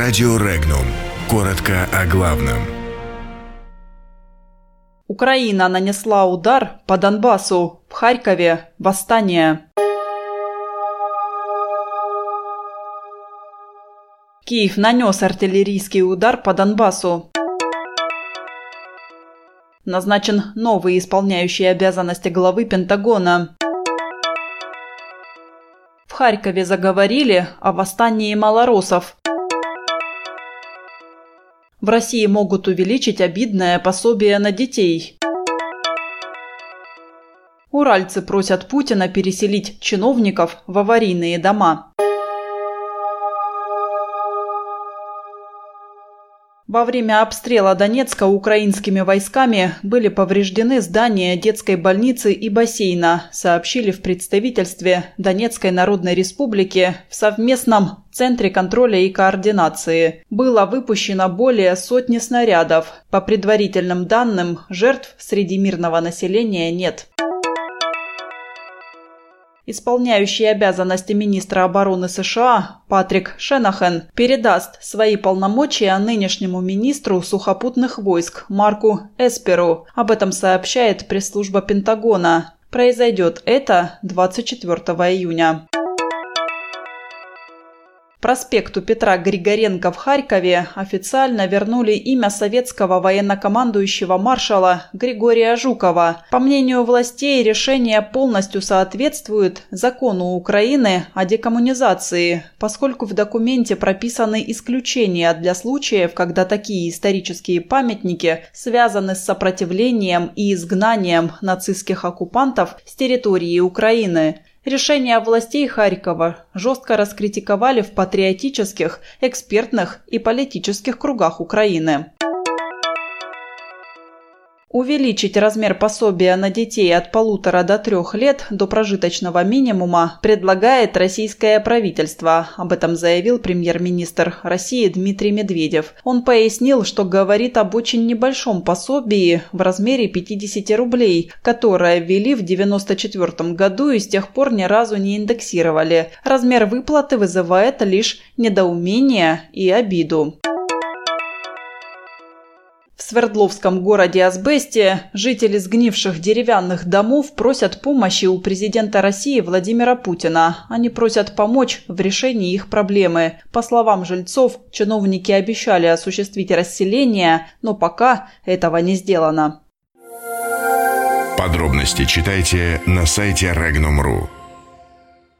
Радио Регнум. Коротко о главном. Украина нанесла удар по Донбассу. В Харькове восстание. Киев нанес артиллерийский удар по Донбассу. Назначен новый исполняющий обязанности главы Пентагона. В Харькове заговорили о восстании малоросов. В России могут увеличить обидное пособие на детей. Уральцы просят Путина переселить чиновников в аварийные дома. Во время обстрела Донецка украинскими войсками были повреждены здания детской больницы и бассейна, сообщили в представительстве Донецкой Народной Республики в совместном Центре контроля и координации. Было выпущено более сотни снарядов. По предварительным данным, жертв среди мирного населения нет. Исполняющий обязанности министра обороны США Патрик Шенахен передаст свои полномочия нынешнему министру сухопутных войск Марку Эсперу. Об этом сообщает пресс-служба Пентагона. Произойдет это 24 июня. Проспекту Петра Григоренко в Харькове официально вернули имя советского военнокомандующего маршала Григория Жукова. По мнению властей, решение полностью соответствует закону Украины о декоммунизации, поскольку в документе прописаны исключения для случаев, когда такие исторические памятники связаны с сопротивлением и изгнанием нацистских оккупантов с территории Украины. Решение властей Харькова жестко раскритиковали в патриотических, экспертных и политических кругах Украины. Увеличить размер пособия на детей от полутора до трех лет до прожиточного минимума предлагает российское правительство. Об этом заявил премьер-министр России Дмитрий Медведев. Он пояснил, что говорит об очень небольшом пособии в размере 50 рублей, которое ввели в 1994 году и с тех пор ни разу не индексировали. Размер выплаты вызывает лишь недоумение и обиду. Свердловском городе Асбесте жители сгнивших деревянных домов просят помощи у президента России Владимира Путина. Они просят помочь в решении их проблемы. По словам жильцов, чиновники обещали осуществить расселение, но пока этого не сделано. Подробности читайте на сайте Regnum.ru.